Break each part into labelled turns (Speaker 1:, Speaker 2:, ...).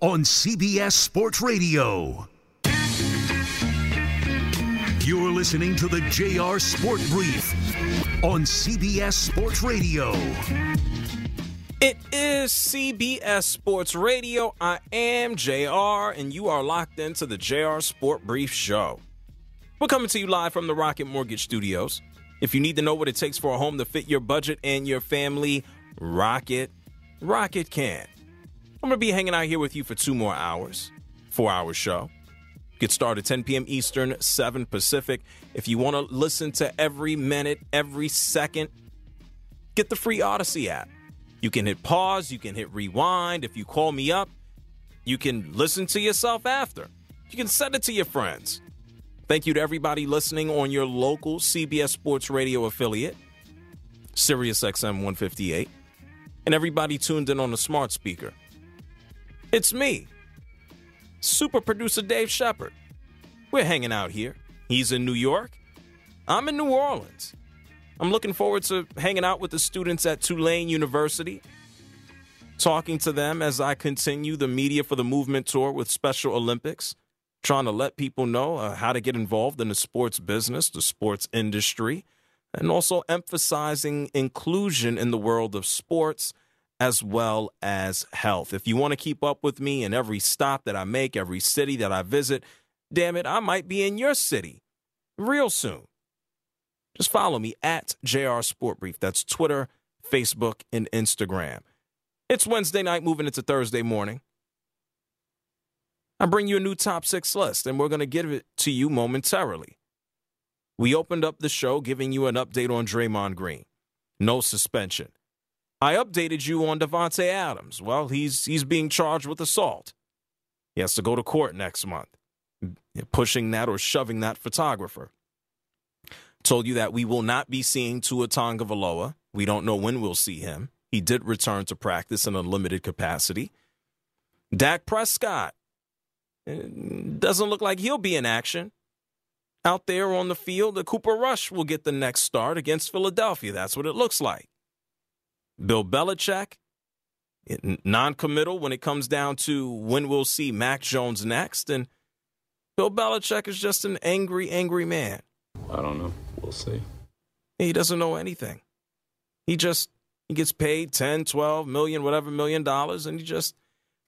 Speaker 1: on CBS Sports Radio. You're listening to the JR Sport Brief on CBS Sports Radio.
Speaker 2: It is CBS Sports Radio. I am JR, and you are locked into the JR Sport Brief Show. We're coming to you live from the Rocket Mortgage Studios. If you need to know what it takes for a home to fit your budget and your family, Rocket, Rocket can. I'm going to be hanging out here with you for two more hours, four hour show. Get started 10 p.m. Eastern, 7 Pacific. If you want to listen to every minute, every second, get the free Odyssey app. You can hit pause, you can hit rewind. If you call me up, you can listen to yourself after. You can send it to your friends. Thank you to everybody listening on your local CBS Sports Radio affiliate, Sirius XM 158, and everybody tuned in on the smart speaker. It's me, super producer Dave Shepard. We're hanging out here. He's in New York. I'm in New Orleans. I'm looking forward to hanging out with the students at Tulane University, talking to them as I continue the Media for the Movement tour with Special Olympics, trying to let people know uh, how to get involved in the sports business, the sports industry, and also emphasizing inclusion in the world of sports as well as health. If you want to keep up with me in every stop that I make, every city that I visit, damn it, I might be in your city real soon. Just follow me at JR Sport Brief. That's Twitter, Facebook, and Instagram. It's Wednesday night, moving into Thursday morning. I bring you a new top six list, and we're going to give it to you momentarily. We opened up the show giving you an update on Draymond Green. No suspension. I updated you on Davante Adams. Well, he's he's being charged with assault. He has to go to court next month, pushing that or shoving that photographer. Told you that we will not be seeing Tua Tagovailoa. We don't know when we'll see him. He did return to practice in a limited capacity. Dak Prescott eh, doesn't look like he'll be in action out there on the field. The Cooper Rush will get the next start against Philadelphia. That's what it looks like. Bill Belichick, non committal when it comes down to when we'll see Mac Jones next. And Bill Belichick is just an angry, angry man.
Speaker 3: I don't know. We'll see.
Speaker 2: He doesn't know anything. He just he gets paid 10, 12 million, whatever million dollars, and he just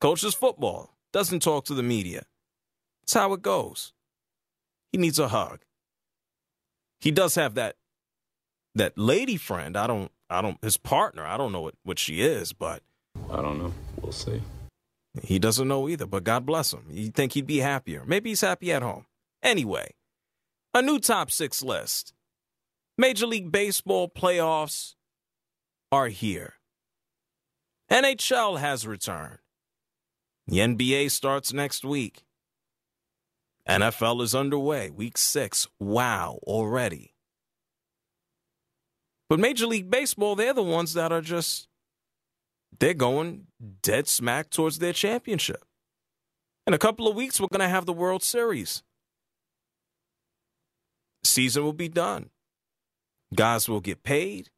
Speaker 2: coaches football. Doesn't talk to the media. That's how it goes. He needs a hug. He does have that that lady friend. I don't I don't his partner. I don't know what, what she is, but
Speaker 3: I don't know. We'll see.
Speaker 2: He doesn't know either, but God bless him. You think he'd be happier. Maybe he's happy at home. Anyway, a new top six list. Major League Baseball playoffs are here. NHL has returned. The NBA starts next week. NFL is underway, week six. Wow, already. But Major League Baseball, they're the ones that are just, they're going dead smack towards their championship. In a couple of weeks, we're going to have the World Series. Season will be done. Guys will get paid.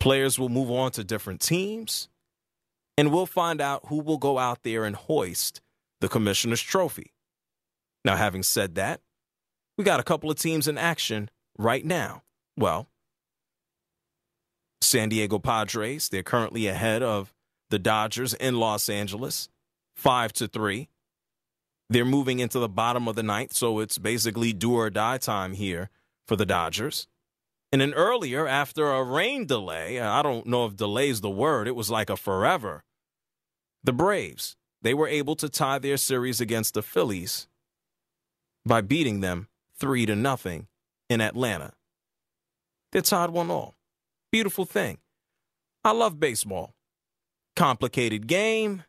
Speaker 2: Players will move on to different teams. And we'll find out who will go out there and hoist the commissioner's trophy. Now, having said that, we got a couple of teams in action right now. Well, San Diego Padres. They're currently ahead of the Dodgers in Los Angeles, five to three. They're moving into the bottom of the ninth, so it's basically do or die time here for the Dodgers. And then earlier, after a rain delay, I don't know if delay is the word, it was like a forever. The Braves, they were able to tie their series against the Phillies by beating them 3 to nothing in Atlanta. They tied one all. Beautiful thing. I love baseball. Complicated game.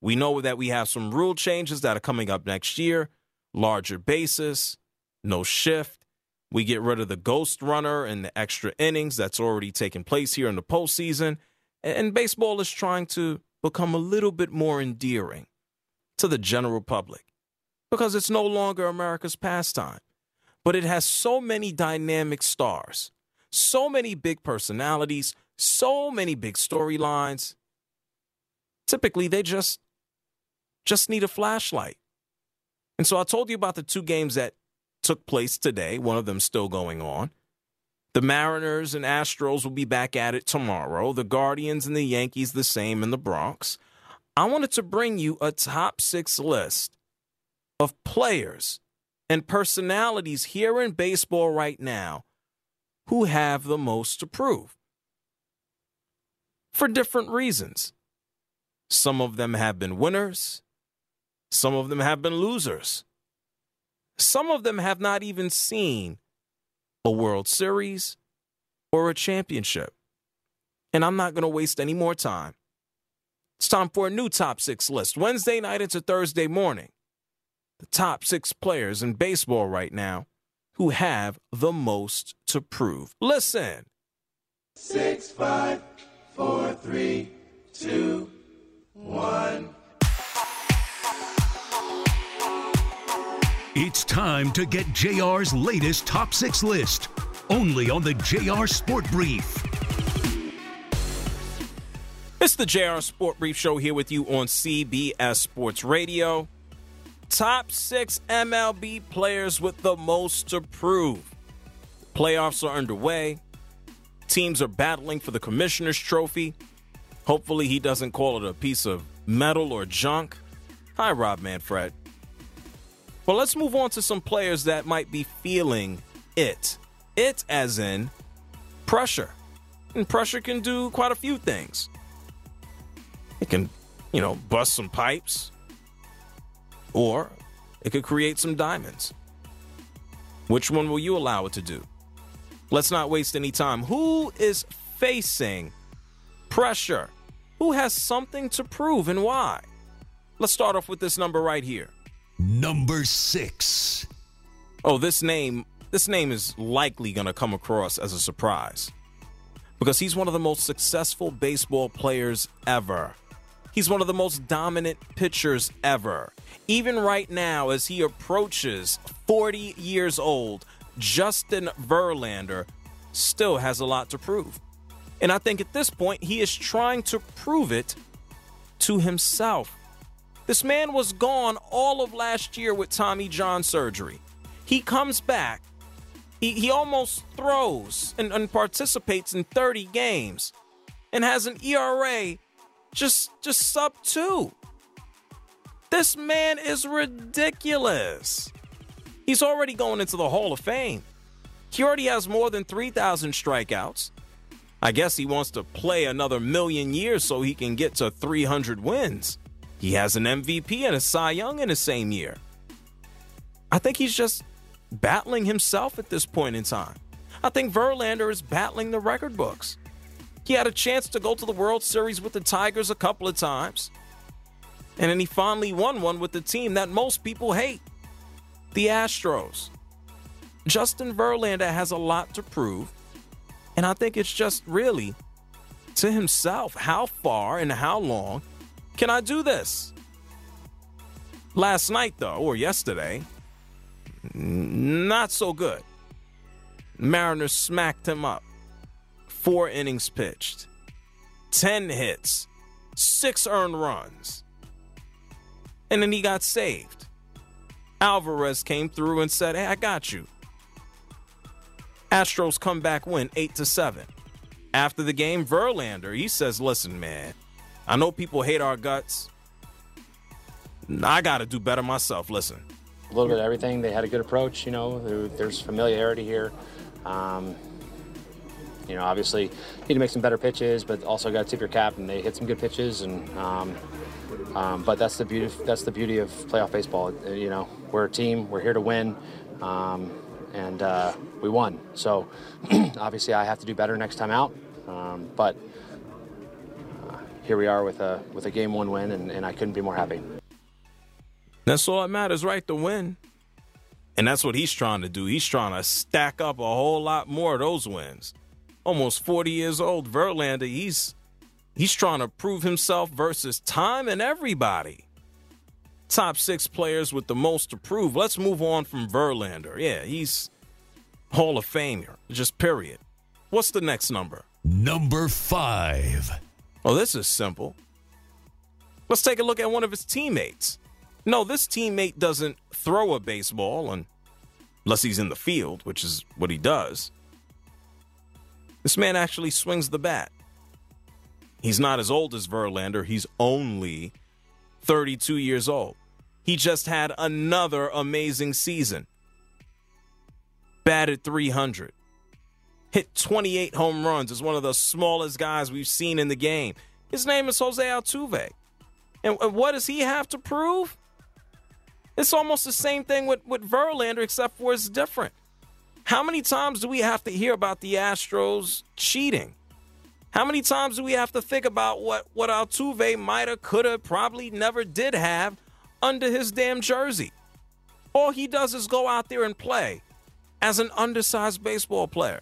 Speaker 2: We know that we have some rule changes that are coming up next year. Larger bases, no shift. We get rid of the ghost runner and the extra innings that's already taken place here in the postseason. And baseball is trying to become a little bit more endearing to the general public because it's no longer America's pastime. But it has so many dynamic stars, so many big personalities, so many big storylines. Typically, they just just need a flashlight. And so I told you about the two games that took place today, one of them still going on. The Mariners and Astros will be back at it tomorrow. The Guardians and the Yankees the same in the Bronx. I wanted to bring you a top six list of players and personalities here in baseball right now who have the most to prove for different reasons. Some of them have been winners, some of them have been losers. Some of them have not even seen a World Series or a championship. And I'm not going to waste any more time. It's time for a new top six list. Wednesday night into Thursday morning. The top six players in baseball right now who have the most to prove. Listen.
Speaker 4: Six, five, four, three, two, one.
Speaker 1: It's time to get JR's latest top six list, only on the JR Sport Brief.
Speaker 2: It's the JR Sport Brief Show here with you on CBS Sports Radio. Top six MLB players with the most to prove. Playoffs are underway. Teams are battling for the Commissioner's Trophy. Hopefully, he doesn't call it a piece of metal or junk. Hi, Rob Manfred. Well, let's move on to some players that might be feeling it. It, as in pressure. And pressure can do quite a few things. It can, you know, bust some pipes, or it could create some diamonds. Which one will you allow it to do? Let's not waste any time. Who is facing pressure? Who has something to prove and why? Let's start off with this number right here.
Speaker 1: Number six.
Speaker 2: Oh, this name, this name is likely going to come across as a surprise because he's one of the most successful baseball players ever. He's one of the most dominant pitchers ever. Even right now, as he approaches 40 years old, Justin Verlander still has a lot to prove. And I think at this point, he is trying to prove it to himself. This man was gone all of last year with Tommy John surgery. He comes back. He, he almost throws and, and participates in 30 games and has an ERA just just sub 2. This man is ridiculous. He's already going into the Hall of Fame. He already has more than 3,000 strikeouts. I guess he wants to play another million years so he can get to 300 wins. He has an MVP and a Cy Young in the same year. I think he's just battling himself at this point in time. I think Verlander is battling the record books. He had a chance to go to the World Series with the Tigers a couple of times. And then he finally won one with the team that most people hate the Astros. Justin Verlander has a lot to prove. And I think it's just really to himself how far and how long can I do this? Last night, though, or yesterday, not so good. Mariners smacked him up. Four innings pitched, 10 hits, six earned runs. And then he got saved. Alvarez came through and said, Hey, I got you. Astros come back win 8 to 7. After the game, Verlander, he says, Listen, man, I know people hate our guts. I got to do better myself. Listen.
Speaker 5: A little bit of everything. They had a good approach, you know, there's familiarity here. Um, You know, obviously, need to make some better pitches, but also got to tip your cap, and they hit some good pitches. And um, um, but that's the beauty. That's the beauty of playoff baseball. You know, we're a team. We're here to win, um, and uh, we won. So obviously, I have to do better next time out. Um, but uh, here we are with a with a game one win, and, and I couldn't be more happy.
Speaker 2: That's all that matters, right? The win. And that's what he's trying to do. He's trying to stack up a whole lot more of those wins. Almost 40 years old, Verlander, he's he's trying to prove himself versus time and everybody. Top six players with the most to prove. Let's move on from Verlander. Yeah, he's Hall of Famer, just period. What's the next number?
Speaker 1: Number five.
Speaker 2: Oh, this is simple. Let's take a look at one of his teammates. No, this teammate doesn't throw a baseball unless he's in the field, which is what he does. This man actually swings the bat. He's not as old as Verlander, he's only 32 years old. He just had another amazing season. Batted 300. Hit 28 home runs. Is one of the smallest guys we've seen in the game. His name is Jose Altuve. And what does he have to prove? It's almost the same thing with, with Verlander, except for it's different. How many times do we have to hear about the Astros cheating? How many times do we have to think about what, what Altuve might have, could have, probably never did have under his damn jersey? All he does is go out there and play as an undersized baseball player.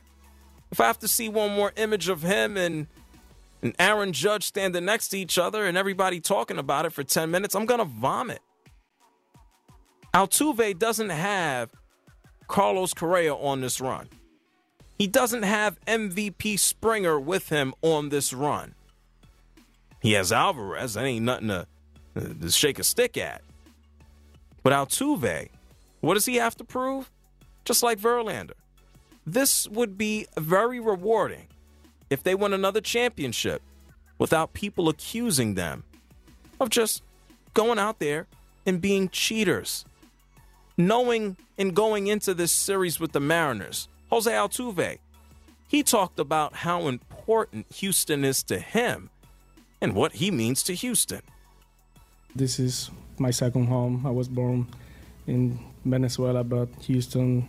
Speaker 2: If I have to see one more image of him and, and Aaron Judge standing next to each other and everybody talking about it for 10 minutes, I'm going to vomit. Altuve doesn't have Carlos Correa on this run. He doesn't have MVP Springer with him on this run. He has Alvarez. That ain't nothing to, to shake a stick at. But Altuve, what does he have to prove? Just like Verlander. This would be very rewarding if they win another championship without people accusing them of just going out there and being cheaters knowing and going into this series with the Mariners, Jose Altuve, he talked about how important Houston is to him and what he means to Houston.
Speaker 6: This is my second home. I was born in Venezuela, but Houston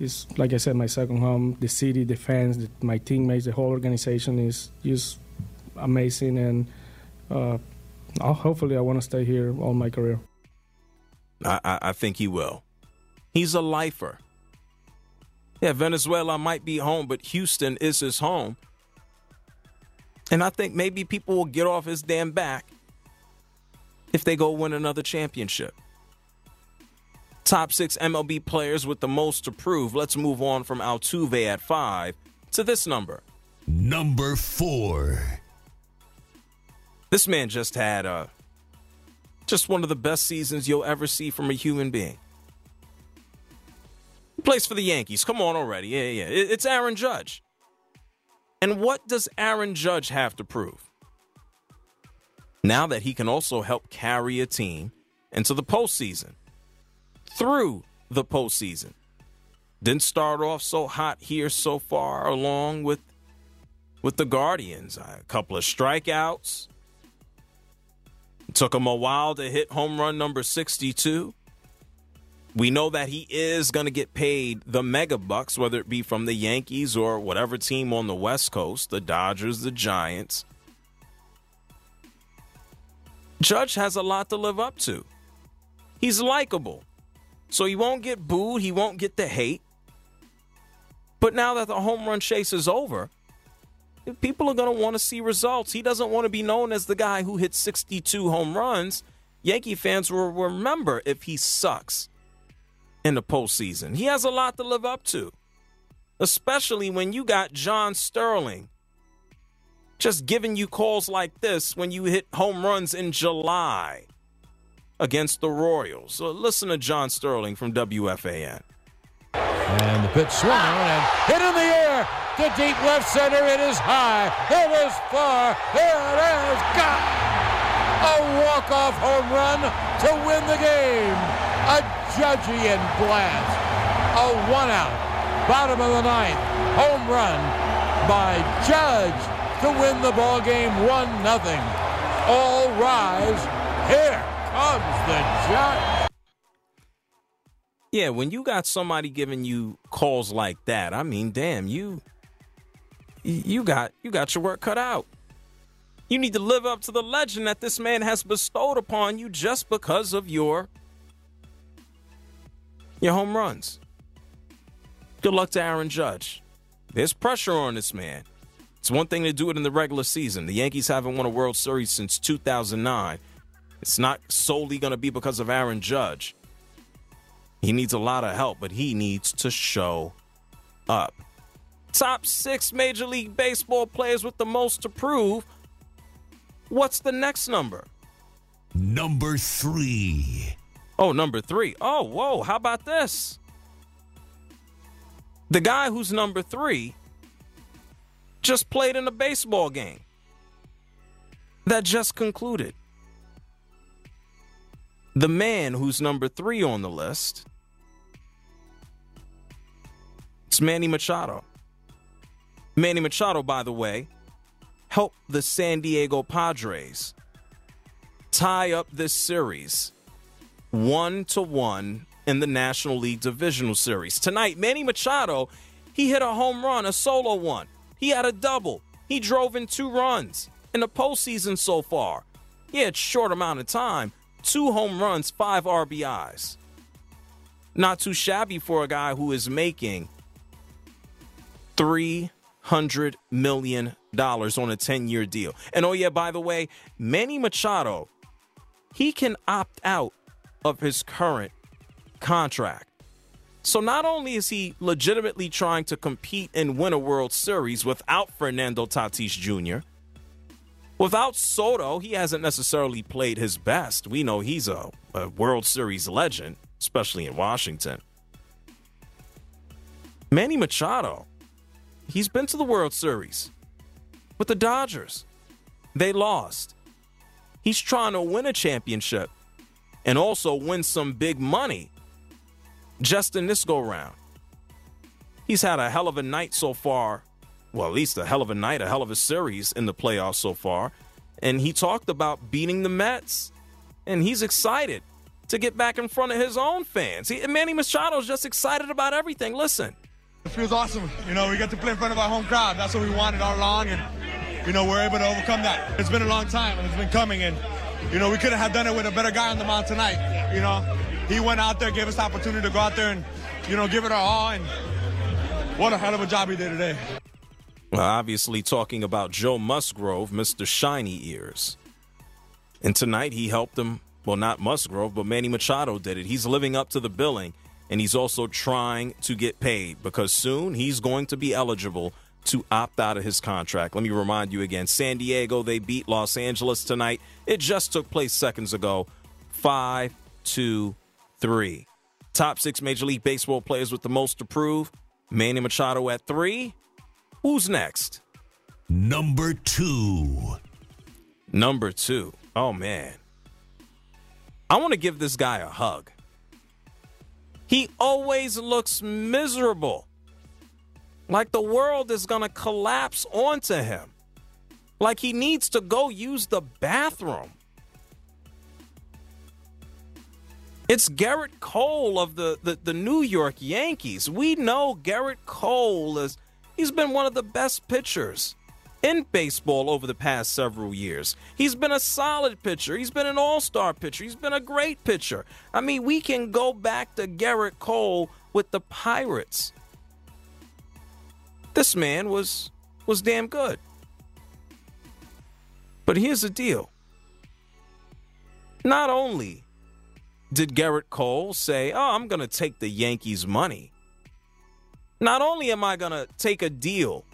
Speaker 6: is, like I said, my second home. The city, the fans, the, my teammates, the whole organization is just amazing, and uh, hopefully, I want to stay here all my career.
Speaker 2: I, I, I think he will. He's a lifer. Yeah, Venezuela might be home, but Houston is his home. And I think maybe people will get off his damn back if they go win another championship. Top six MLB players with the most to prove. Let's move on from Altuve at five to this number.
Speaker 1: Number four.
Speaker 2: This man just had a just one of the best seasons you'll ever see from a human being. He plays for the Yankees. Come on already. Yeah, yeah. It's Aaron Judge. And what does Aaron Judge have to prove? Now that he can also help carry a team into the postseason, through the postseason. Didn't start off so hot here so far along with with the Guardians. A couple of strikeouts, Took him a while to hit home run number 62. We know that he is going to get paid the mega bucks, whether it be from the Yankees or whatever team on the West Coast, the Dodgers, the Giants. Judge has a lot to live up to. He's likable. So he won't get booed, he won't get the hate. But now that the home run chase is over, people are going to want to see results. He doesn't want to be known as the guy who hit 62 home runs. Yankee fans will remember if he sucks in the postseason. He has a lot to live up to, especially when you got John Sterling just giving you calls like this when you hit home runs in July against the Royals. So listen to John Sterling from WFAN.
Speaker 7: And the pitch swung on and hit in the air to deep left center. It is high. It is far. It is. Got a walk-off home run to win the game. A Judgian blast. A one-out, bottom of the ninth home run by Judge to win the ball game 1 nothing. All rise. Here comes the judge.
Speaker 2: Yeah, when you got somebody giving you calls like that, I mean, damn, you you got you got your work cut out. You need to live up to the legend that this man has bestowed upon you just because of your your home runs. Good luck to Aaron Judge. There's pressure on this man. It's one thing to do it in the regular season. The Yankees haven't won a World Series since 2009. It's not solely going to be because of Aaron Judge. He needs a lot of help, but he needs to show up. Top six Major League Baseball players with the most to prove. What's the next number?
Speaker 1: Number three.
Speaker 2: Oh, number three. Oh, whoa. How about this? The guy who's number three just played in a baseball game that just concluded. The man who's number three on the list, it's Manny Machado. Manny Machado, by the way, helped the San Diego Padres tie up this series one to one in the National League Divisional Series. Tonight, Manny Machado, he hit a home run, a solo one. He had a double. He drove in two runs in the postseason so far. He had short amount of time, two home runs, five RBIs. Not too shabby for a guy who is making three hundred million dollars on a 10-year deal. And oh yeah, by the way, Manny Machado, he can opt out of his current contract. So not only is he legitimately trying to compete and win a World Series without Fernando Tatis Jr., without Soto, he hasn't necessarily played his best. We know he's a, a World Series legend, especially in Washington. Manny Machado, he's been to the World Series with the Dodgers. They lost. He's trying to win a championship and also win some big money just in this go round. He's had a hell of a night so far. Well, at least a hell of a night, a hell of a series in the playoffs so far. And he talked about beating the Mets. And he's excited to get back in front of his own fans. He, Manny Machado's just excited about everything. Listen.
Speaker 8: It feels awesome. You know, we get to play in front of our home crowd. That's what we wanted all along. And, you know, we're able to overcome that. It's been a long time and it's been coming. And, you know, we couldn't have done it with a better guy on the mound tonight. You know, he went out there, gave us the opportunity to go out there and, you know, give it our all. And what a hell of a job he did today.
Speaker 2: Well, obviously, talking about Joe Musgrove, Mr. Shiny Ears. And tonight he helped him. Well, not Musgrove, but Manny Machado did it. He's living up to the billing, and he's also trying to get paid because soon he's going to be eligible to opt out of his contract. Let me remind you again San Diego, they beat Los Angeles tonight. It just took place seconds ago. Five, two, three. Top six Major League Baseball players with the most to prove. Manny Machado at three. Who's next?
Speaker 1: Number two.
Speaker 2: Number two. Oh, man. I want to give this guy a hug. He always looks miserable. Like the world is going to collapse onto him. Like he needs to go use the bathroom. It's Gerrit Cole of the, the, the, New York Yankees. We know Gerrit Cole is he's been one of the best pitchers in baseball over the past several years. He's been a solid pitcher. He's been an all-star pitcher. He's been a great pitcher. I mean, we can go back to Gerrit Cole with the Pirates. This man was was damn good. But here's the deal. Not only did Gerrit Cole say, Oh, I'm going to take the Yankees' money. Not only am I going to take a deal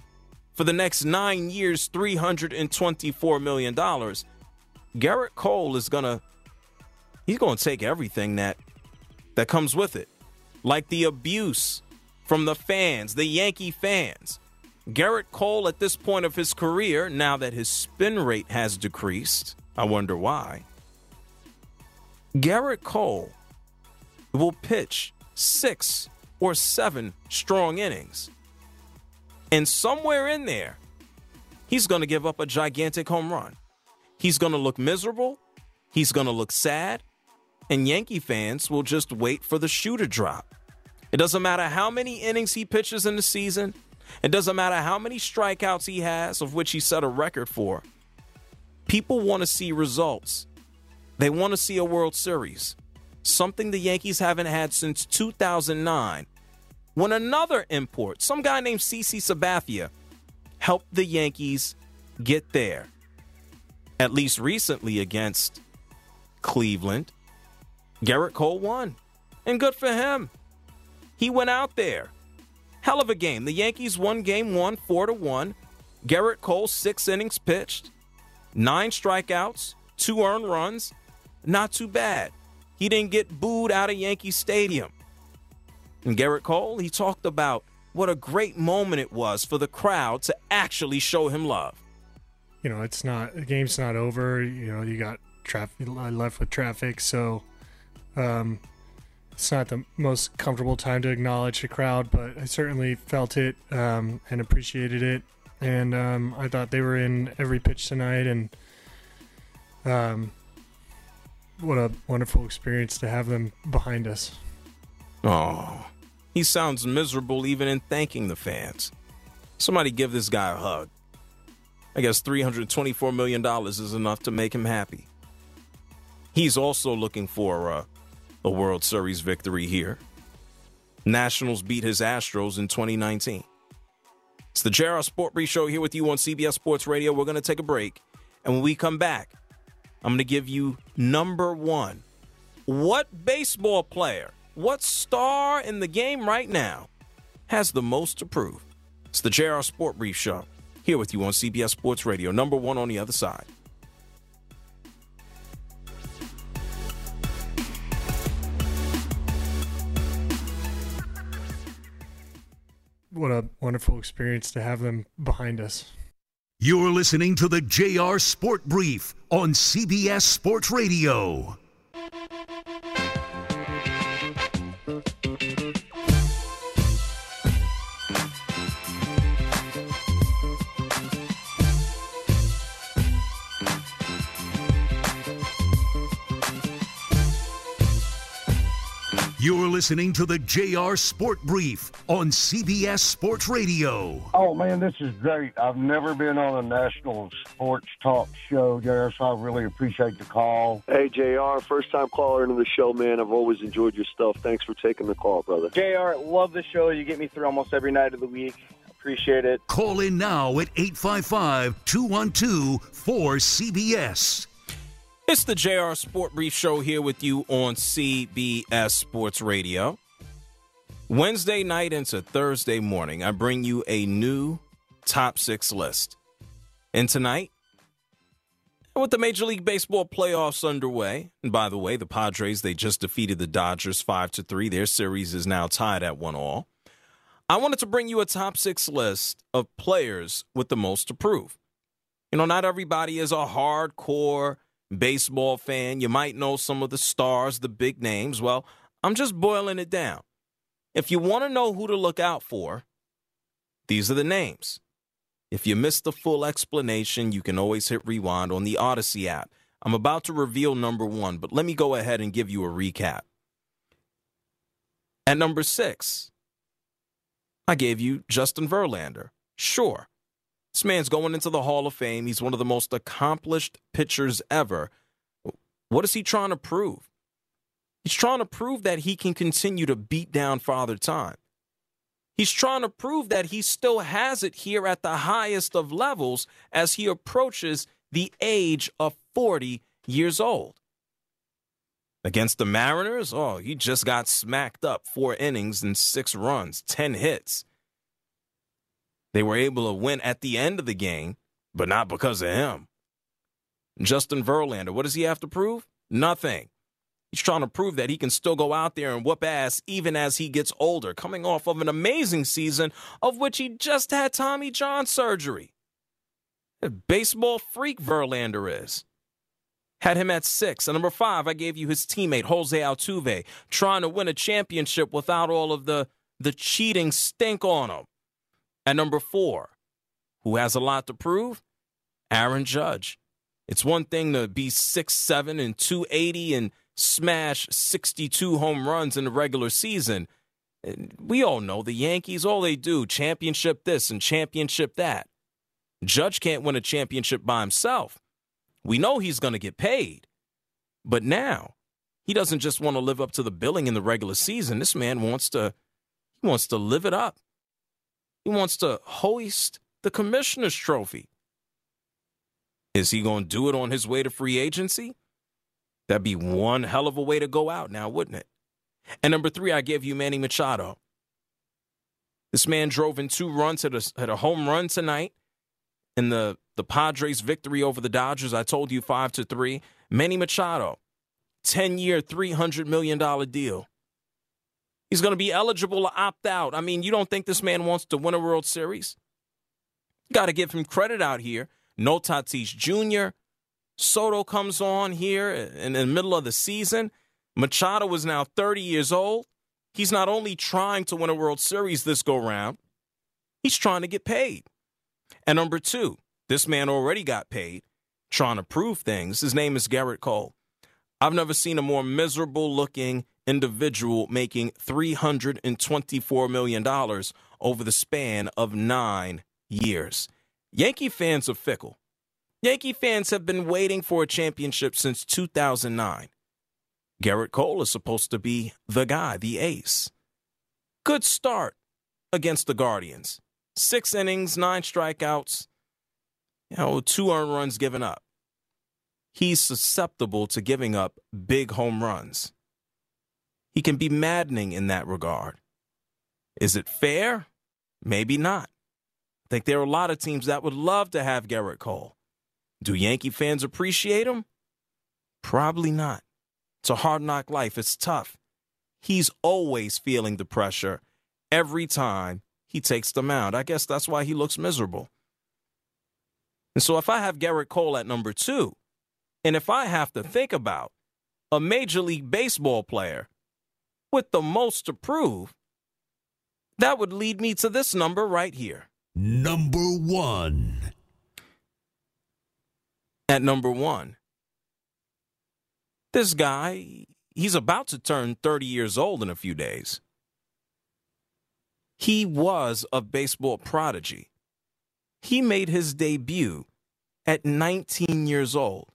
Speaker 2: for the next nine years, $324 million, Gerrit Cole is going to, he's going to take everything that, that comes with it. Like the abuse from the fans, the Yankee fans. Gerrit Cole, at this point of his career, now that his spin rate has decreased, I wonder why. Gerrit Cole will pitch six or seven strong innings. And somewhere in there, he's going to give up a gigantic home run. He's going to look miserable. He's going to look sad. And Yankee fans will just wait for the shoe to drop. It doesn't matter how many innings he pitches in the season. It doesn't matter how many strikeouts he has, of which he set a record for. People want to see results. They want to see a World Series, something the Yankees haven't had since 2009, when another import, some guy named CC Sabathia, helped the Yankees get there. At least recently against Cleveland, Gerrit Cole won. And good for him. He went out there. Hell of a game. The Yankees won game one, four to one. Gerrit Cole, six innings pitched, nine strikeouts, two earned runs. Not too bad. He didn't get booed out of Yankee Stadium. And Gerrit Cole, he talked about what a great moment it was for the crowd to actually show him love.
Speaker 9: You know, it's not the game's not over. You know, you got traffic left with traffic, so um, it's not the most comfortable time to acknowledge the crowd, but I certainly felt it um, and appreciated it. And um, I thought they were in every pitch tonight, and um, what a wonderful experience to have them behind us.
Speaker 2: Oh, he sounds miserable even in thanking the fans. Somebody give this guy a hug. I guess $324 million is enough to make him happy. He's also looking for uh, a World Series victory here. Nationals beat his Astros in 2019. It's the JR Sport Brief Show here with you on CBS Sports Radio. We're going to take a break. And when we come back, I'm going to give you number one. What baseball player, what star in the game right now has the most to prove? It's the JR Sport Brief Show here with you on CBS Sports Radio. Number one on the other side.
Speaker 9: what a wonderful experience to have them behind us.
Speaker 1: You're listening to the JR Sport Brief on CBS Sports Radio. Listening to the JR Sport Brief on CBS Sports Radio.
Speaker 10: Oh, man, this is great. I've never been on a national sports talk show, JR, so I really appreciate the call.
Speaker 11: Hey, JR, first time caller into the show, man. I've always enjoyed your stuff. Thanks for taking the call, brother.
Speaker 12: JR, love the show. You get me through almost every night of the week. Appreciate it.
Speaker 1: Call in now at 855 212 4CBS.
Speaker 2: It's the JR Sport Brief Show here with you on CBS Sports Radio. Wednesday night into Thursday morning, I bring you a new top six list. And tonight, with the Major League Baseball playoffs underway, and by the way, the Padres they just defeated the Dodgers five to three. Their series is now tied at one all. I wanted to bring you a top six list of players with the most to prove. You know, not everybody is a hardcore baseball fan. You might know some of the stars, the big names. Well, I'm just boiling it down. If you want to know who to look out for, these are the names. If you missed the full explanation, you can always hit rewind on the Odyssey app. I'm about to reveal number one, but let me go ahead and give you a recap. At number six, I gave you Justin Verlander. Sure, this man's going into the Hall of Fame. He's one of the most accomplished pitchers ever. What is he trying to prove? He's trying to prove that he can continue to beat down Father Time. He's trying to prove that he still has it here at the highest of levels as he approaches the age of 40 years old. Against the Mariners, oh, he just got smacked up four innings and six runs, 10 hits. They were able to win at the end of the game, but not because of him. Justin Verlander, what does he have to prove? Nothing. He's trying to prove that he can still go out there and whoop ass even as he gets older, coming off of an amazing season of which he just had Tommy John surgery. A baseball freak Verlander is. Had him at six. And number five, I gave you his teammate, Jose Altuve, trying to win a championship without all of the, the cheating stink on him. At number four, who has a lot to prove? Aaron Judge. It's one thing to be six seven and 280 and smash 62 home runs in the regular season. We all know the Yankees, all they do, championship this and championship that. Judge can't win a championship by himself. We know he's going to get paid. But now, he doesn't just want to live up to the billing in the regular season. This man wants to he wants to live it up. He wants to hoist the commissioner's trophy. Is he going to do it on his way to free agency? That'd be one hell of a way to go out now, wouldn't it? And number three, I gave you Manny Machado. This man drove in two runs, had a, a home run tonight in the, the Padres' victory over the Dodgers. I told you five to three. Manny Machado, 10 year, $300 million deal. He's going to be eligible to opt out. I mean, you don't think this man wants to win a World Series? Got to give him credit out here. No Tatis Jr. Soto comes on here in the middle of the season. Machado is now 30 years old. He's not only trying to win a World Series this go round, he's trying to get paid. And number two, this man already got paid trying to prove things. His name is Gerrit Cole. I've never seen a more miserable looking individual making $324 million over the span of nine years. Yankee fans are fickle. Yankee fans have been waiting for a championship since 2009. Gerrit Cole is supposed to be the guy, the ace. Good start against the Guardians. Six innings, nine strikeouts, you know, two earned runs given up. He's susceptible to giving up big home runs. He can be maddening in that regard. Is it fair? Maybe not. I think there are a lot of teams that would love to have Gerrit Cole. Do Yankee fans appreciate him? Probably not. It's a hard knock life. It's tough. He's always feeling the pressure every time he takes the mound. I guess that's why he looks miserable. And so if I have Gerrit Cole at number two, and if I have to think about a Major League Baseball player with the most to prove, that would lead me to this number right here.
Speaker 1: Number one.
Speaker 2: At number one, this guy, he's about to turn 30 years old in a few days. He was a baseball prodigy. He made his debut at 19 years old.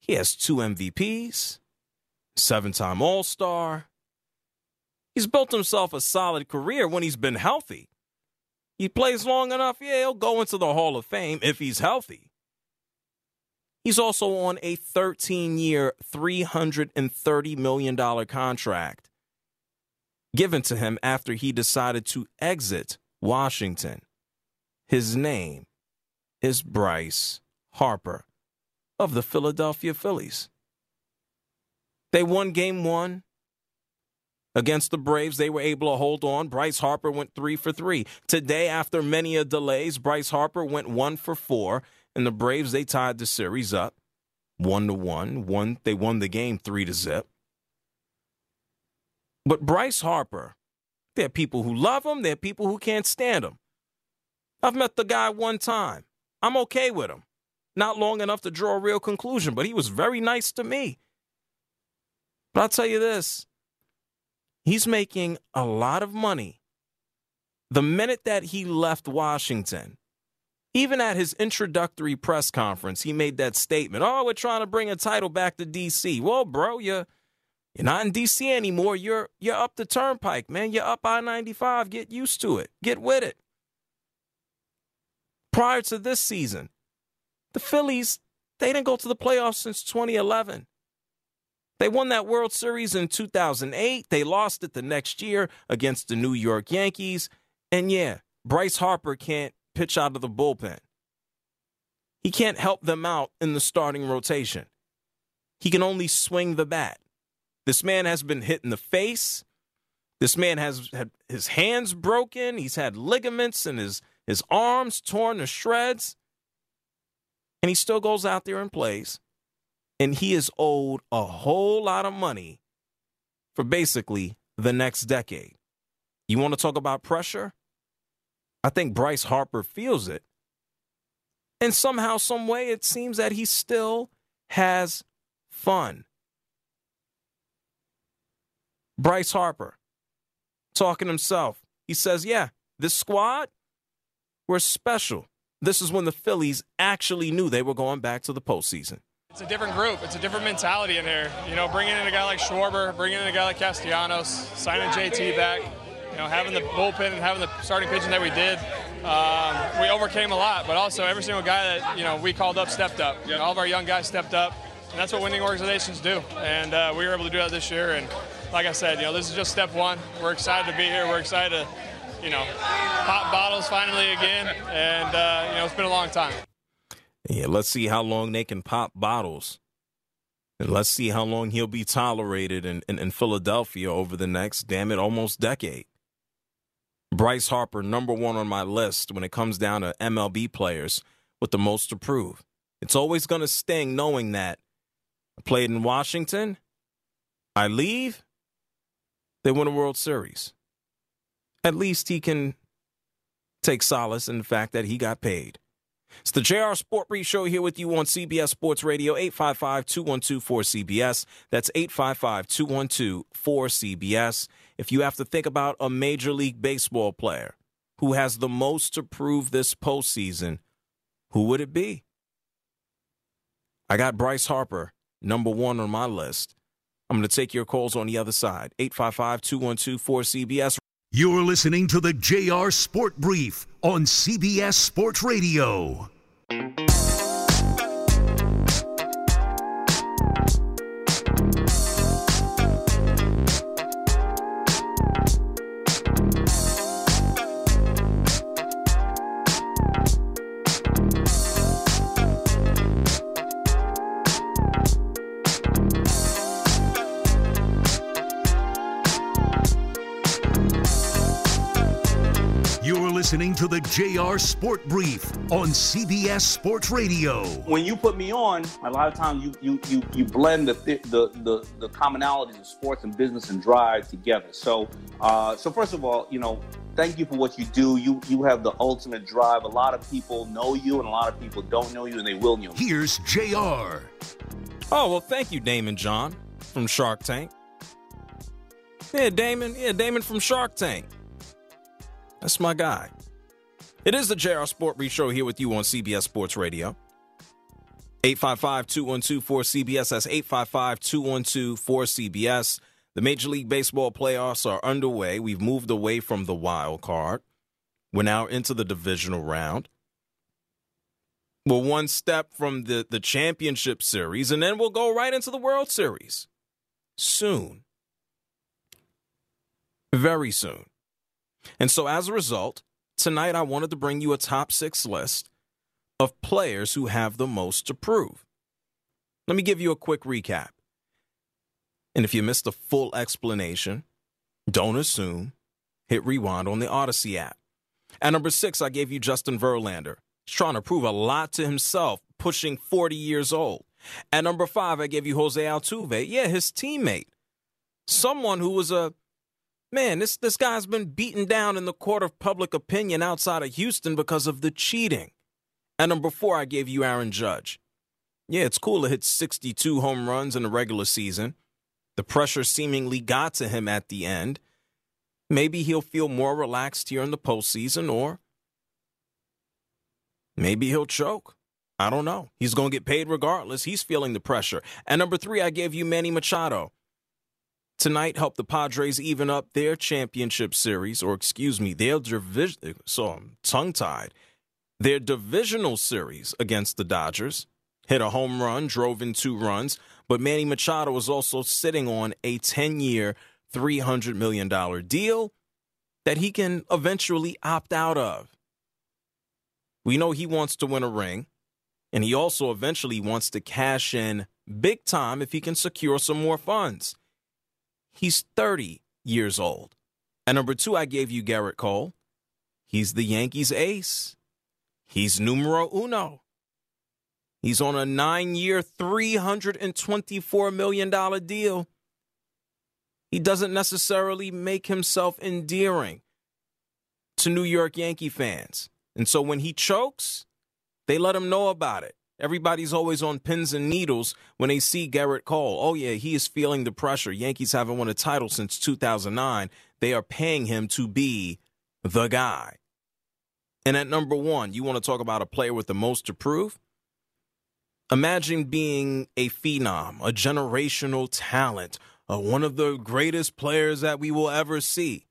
Speaker 2: He has two MVPs, seven time All Star. He's built himself a solid career when he's been healthy. He plays long enough, yeah, he'll go into the Hall of Fame if he's healthy. He's also on a 13 year, $330 million contract given to him after he decided to exit Washington. His name is Bryce Harper of the Philadelphia Phillies. They won game one against the Braves. They were able to hold on. Bryce Harper went three for three. Today, after many a delays, Bryce Harper went one for four and the Braves they tied the series up one to one. One they won the game three to zip. But Bryce Harper, there are people who love him. There are people who can't stand him. I've met the guy one time. I'm okay with him. Not long enough to draw a real conclusion, but he was very nice to me. But I'll tell you this he's making a lot of money. The minute that he left Washington, even at his introductory press conference, he made that statement. Oh, we're trying to bring a title back to DC. Well, bro, you're you're not in DC anymore. You're you're up the turnpike, man. You're up I-95. Get used to it. Get with it. Prior to this season, the Phillies, they didn't go to the playoffs since 2011. They won that World Series in 2008. They lost it the next year against the New York Yankees. And yeah, Bryce Harper can't pitch out of the bullpen. He can't help them out in the starting rotation. He can only swing the bat. This man has been hit in the face. This man has had his hands broken. He's had ligaments in his, his arms torn to shreds. And he still goes out there and plays. And he is owed a whole lot of money for basically the next decade. You want to talk about pressure? I think Bryce Harper feels it. And somehow, some way, it seems that he still has fun. Bryce Harper talking himself. He says, Yeah, this squad, we're special. This is when the Phillies actually knew they were going back to the postseason.
Speaker 13: It's a different group. It's a different mentality in here. You know, bringing in a guy like Schwarber, bringing in a guy like Castellanos, signing JT back, you know, having the bullpen and having the starting pitching that we did. Um, we overcame a lot, but also every single guy that you know we called up stepped up. You know, all of our young guys stepped up, and that's what winning organizations do. And uh, we were able to do that this year. And like I said, you know, this is just step one. We're excited to be here. We're excited to, you know, pop bottles finally again. And uh, you know, it's been a long time.
Speaker 2: Yeah, let's see how long they can pop bottles. And let's see how long he'll be tolerated in, in, in Philadelphia over the next, damn it, almost decade. Bryce Harper, number one on my list when it comes down to MLB players with the most to prove. It's always going to sting knowing that I played in Washington, I leave, they win a World Series. At least he can take solace in the fact that he got paid. It's the JR Sport Brief Show here with you on CBS Sports Radio, 855 212 4CBS. That's 855 212 4CBS. If you have to think about a Major League Baseball player who has the most to prove this postseason, who would it be? I got Bryce Harper, number one on my list. I'm going to take your calls on the other side, 855 212 4CBS.
Speaker 1: You're listening to the JR Sport Brief on CBS Sports Radio. To the JR Sport Brief on CBS Sports Radio.
Speaker 14: when you put me on, a lot of times you you you, you blend the, the the the commonalities of sports and business and drive together. So uh, so first of all, you know, thank you for what you do. You you have the ultimate drive. A lot of people know you, and a lot of people don't know you, and they will know you.
Speaker 1: Here's JR.
Speaker 2: Oh, well, thank you, Daymond John from Shark Tank. Yeah, Daymond. Yeah, Daymond from Shark Tank. That's my guy. It is the JR Sport Brief Show here with you on CBS Sports Radio. 855 212 4CBS. That's 855 212 4CBS. The Major League Baseball playoffs are underway. We've moved away from the wild card. We're now into the divisional round. We're one step from the, the championship series, and then we'll go right into the World Series soon. Very soon. And so, as a result, tonight I wanted to bring you a top six list of players who have the most to prove. Let me give you a quick recap. And if you missed the full explanation, don't assume. Hit rewind on the Audacy app. At number six, I gave you Justin Verlander. He's trying to prove a lot to himself, pushing 40 years old. At number five, I gave you Jose Altuve. Yeah, his teammate. Someone who was a man, this, this guy's been beaten down in the court of public opinion outside of Houston because of the cheating. At number four, I gave you Aaron Judge. Yeah, it's cool to hit 62 home runs in the regular season. The pressure seemingly got to him at the end. Maybe he'll feel more relaxed here in the postseason, or maybe he'll choke. I don't know. He's going to get paid regardless. He's feeling the pressure. And number three, I gave you Manny Machado. Tonight helped the Padres even up their championship series, or excuse me, their division. So um, I'm tongue tied. Their divisional series against the Dodgers. Hit a home run, drove in two runs, but Manny Machado was also sitting on a 10 year, $300 million deal that he can eventually opt out of. We know he wants to win a ring, and he also eventually wants to cash in big time if he can secure some more funds. He's 30 years old. And number two, I gave you Gerrit Cole. He's the Yankees ace. He's numero uno. He's on a nine year, $324 million deal. He doesn't necessarily make himself endearing. to New York Yankee fans. And so when he chokes, they let him know about it. Everybody's always on pins and needles when they see Gerrit Cole. Oh, yeah, he is feeling the pressure. Yankees haven't won a title since 2009. They are paying him to be the guy. And at number one, you want to talk about a player with the most to prove? Imagine being a phenom, a generational talent, uh, one of the greatest players that we will ever see.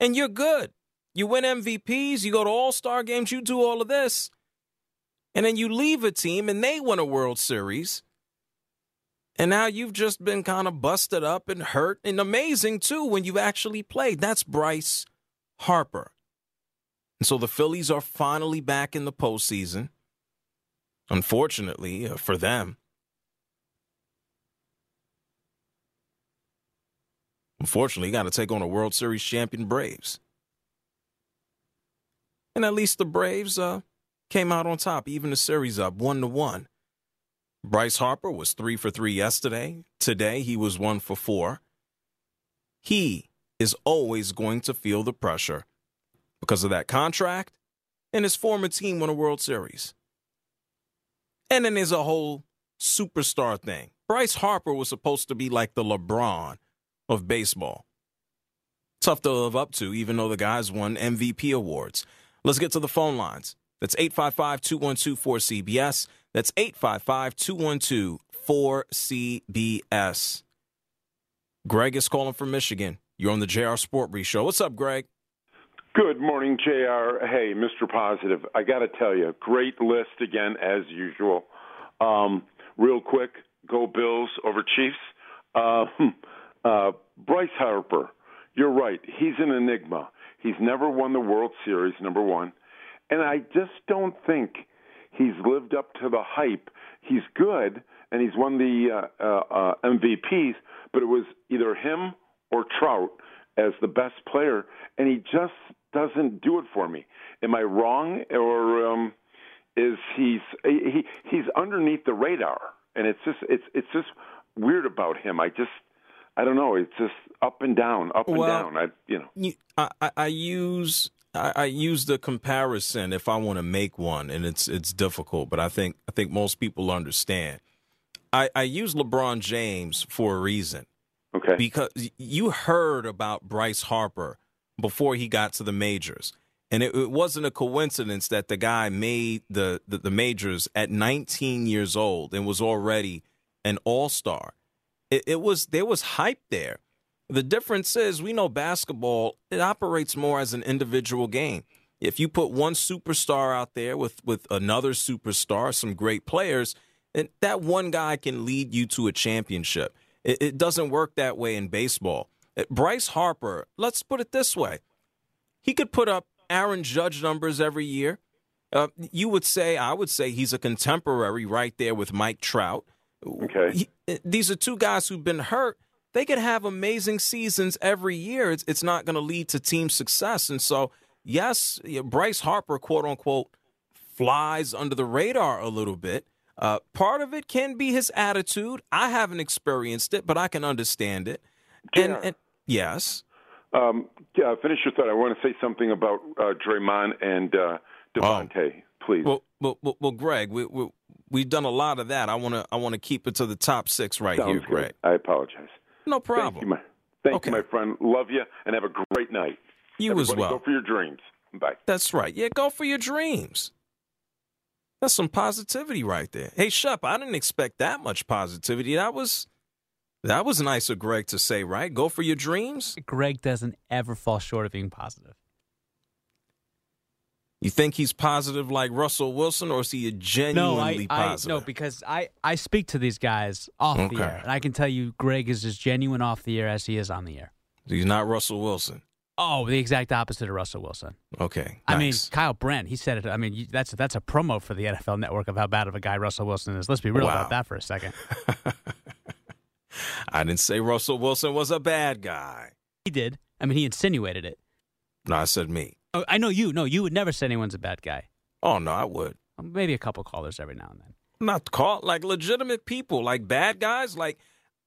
Speaker 2: And you're good. You win MVPs, you go to all star games, you do all of this and then you leave a team and they win a World Series. And now you've just been kind of busted up and hurt and amazing too when you've actually played. That's Bryce Harper. And so the Phillies are finally back in the postseason. Unfortunately uh, for them. Unfortunately, you got to take on a World Series champion Braves. And at least the Braves, uh, came out on top, even the series up one to one. Bryce Harper was three for three yesterday. Today, he was one for four. He is always going to feel the pressure because of that contract and his former team won a World Series. And then there's a whole superstar thing. Bryce Harper was supposed to be like the LeBron of baseball. Tough to live up to, even though the guys won MVP awards. Let's get to the phone lines. That's 855 212 4CBS. That's 855 212 4CBS. Greg is calling from Michigan. You're on the JR Sport Brief Show. What's up, Greg?
Speaker 15: Good morning, JR. Hey, Mr. Positive. I got to tell you, great list again, as usual. Um, real quick, go Bills over Chiefs. Uh, uh, Bryce Harper, you're right. He's an enigma. He's never won the World Series, number one. And I just don't think he's lived up to the hype. He's good, and he's won the uh, uh, uh MVPs, but it was either him or Trout as the best player, and he just doesn't do it for me. Am I wrong, or um, is he's he he's underneath the radar, and it's just it's it's just weird about him. I just I don't know. It's just up and down, up and
Speaker 2: well,
Speaker 15: down. I you know.
Speaker 2: I, I use I, I use the comparison if I want to make one, and it's it's difficult, but I think I think most people understand. I, I use LeBron James for a reason.
Speaker 15: Okay.
Speaker 2: Because you heard about Bryce Harper before he got to the majors. And it, it wasn't a coincidence that the guy made the, the, the majors at 19 years old and was already an all star. It, it was there was hype there. The difference is we know basketball, it operates more as an individual game. If you put one superstar out there with, with another superstar, some great players, and that one guy can lead you to a championship. It, it doesn't work that way in baseball. Uh, Bryce Harper, let's put it this way he could put up Aaron Judge numbers every year. Uh, you would say, I would say he's a contemporary right there with Mike Trout.
Speaker 15: Okay.
Speaker 2: He, uh, these are two guys who've been hurt, they could have amazing seasons every year. It's, it's not going to lead to team success. And so, yes, Bryce Harper, quote unquote, flies under the radar a little bit. Uh, part of it can be his attitude. I haven't experienced it, but I can understand it. And, and yes.
Speaker 15: Um, yeah, finish your thought. I want to say something about uh, Draymond and uh, Davante, oh. please.
Speaker 2: Well, well, well, Greg, we, we, we've done a lot of that. I want to I want to keep it to the top six right
Speaker 15: Sounds
Speaker 2: here,
Speaker 15: good.
Speaker 2: Greg.
Speaker 15: I apologize.
Speaker 2: No problem.
Speaker 15: Thank you, my, thank
Speaker 2: okay.
Speaker 15: you, my friend. Love you, and have a great night.
Speaker 2: You
Speaker 15: Everybody
Speaker 2: as well.
Speaker 15: Go for your dreams. Bye.
Speaker 2: That's right. Yeah, go for your dreams. That's some positivity right there. Hey, Shep, I didn't expect that much positivity. That was that was nice of Greg to say, right? Go for your dreams.
Speaker 16: Greg doesn't ever fall short of being positive.
Speaker 2: You think he's positive like Russell Wilson, or is he a genuinely
Speaker 16: no, I,
Speaker 2: positive?
Speaker 16: I, no, because I, I speak to these guys off
Speaker 2: Okay.
Speaker 16: the air, and I can tell you Greg is as genuine off the air as he is on the air.
Speaker 2: He's not Russell Wilson.
Speaker 16: Oh, the exact opposite of Russell Wilson.
Speaker 2: Okay.
Speaker 16: I mean. Kyle Brandt, he said it. I mean, that's that's a promo for the NFL Network of how bad of a guy Russell Wilson is. Let's be real
Speaker 2: Wow.
Speaker 16: about that for a second.
Speaker 2: I didn't say Russell Wilson was a bad guy.
Speaker 16: He did. I mean, he insinuated it.
Speaker 2: No, I said me.
Speaker 16: Oh, I know you. No, you would never say anyone's a bad guy.
Speaker 2: Oh no, I would.
Speaker 16: Maybe a couple callers every now and then.
Speaker 2: not call like legitimate people, like bad guys. Like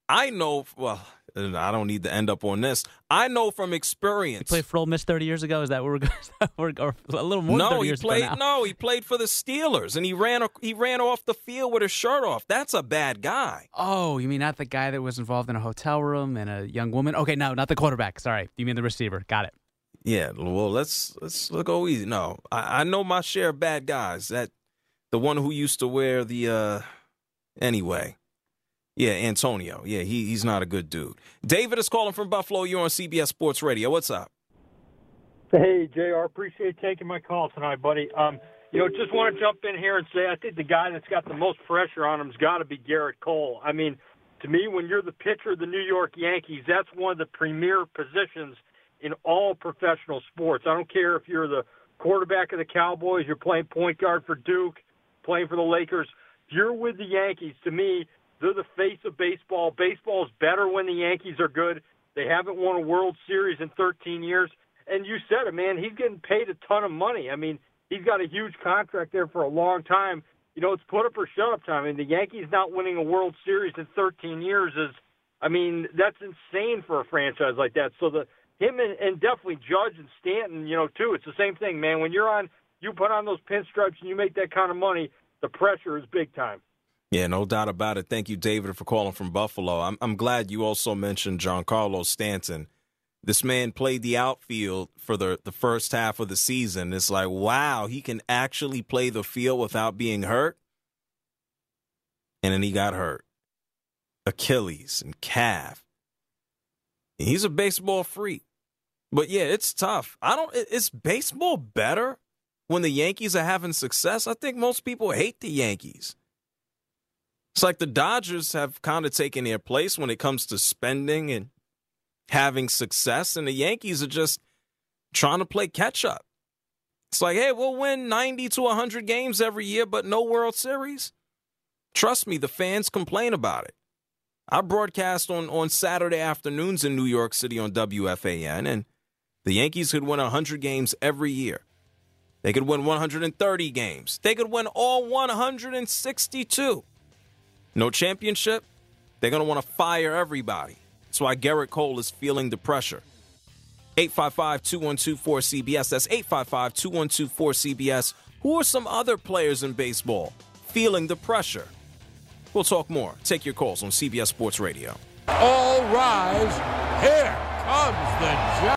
Speaker 2: I know. Well, I don't need to end up on this. I know from experience.
Speaker 16: He played for Ole Miss 30 years ago. Is that where we're going? or a little more than
Speaker 2: no,
Speaker 16: 30
Speaker 2: he
Speaker 16: years
Speaker 2: played. No, he played for the Steelers, and he ran. He ran off the field with his shirt off. That's a bad guy.
Speaker 16: Oh, you mean not the guy that was involved in a hotel room and a young woman? Okay, no, not the quarterback. Sorry, you mean the receiver. Got it.
Speaker 2: Yeah, well, let's let's look go easy. No, I, I know my share of bad guys. That the one who used to wear the uh anyway. Yeah, Antonio. Yeah, he he's not a good dude. David is calling from Buffalo. You're on CBS Sports Radio. What's up?
Speaker 17: Hey, JR, appreciate taking my call tonight, buddy. Um, you know, just want to jump in here and say I think the guy that's got the most pressure on him's got to be Gerrit Cole. I mean, to me, when you're the pitcher of the New York Yankees, that's one of the premier positions in all professional sports. I don't care if you're the quarterback of the Cowboys, you're playing point guard for Duke, playing for the Lakers. You're with the Yankees, to me, they're the face of baseball. Baseball is better when the Yankees are good. They haven't won a World Series in 13 years. And you said it, man. He's getting paid a ton of money. I mean, he's got a huge contract there for a long time. You know, it's put up or shut up time. I mean, the Yankees not winning a World Series in 13 years is, I mean, that's insane for a franchise like that. So the him and, and definitely Judge and Stanton, you know, too. It's the same thing, man. When you're on, you put on those pinstripes and you make that kind of money, the pressure is big time.
Speaker 2: Yeah, no doubt about it. Thank you, David, for calling from Buffalo. I'm I'm glad you also mentioned Giancarlo Stanton. This man played the outfield for the the first half of the season. It's like, wow, he can actually play the field without being hurt. And then he got hurt. Achilles and calf. He's a baseball freak. But yeah, it's tough. I don't is baseball better when the Yankees are having success? I think most people hate the Yankees. It's like the Dodgers have kind of taken their place when it comes to spending and having success, and the Yankees are just trying to play catch up. It's like, hey, we'll win 90 to 100 games every year, but no World Series. Trust me, the fans complain about it. I broadcast on, on Saturday afternoons in New York City on WFAN, and the Yankees could win 100 games every year. They could win 130 games. They could win all 162. No championship, they're going to want to fire everybody. That's why Gerrit Cole is feeling the pressure. 855 212 4CBS. That's 855 212 4CBS. Who are some other players in baseball feeling the pressure? We'll talk more. Take your calls on CBS Sports Radio.
Speaker 7: All rise. Here comes the.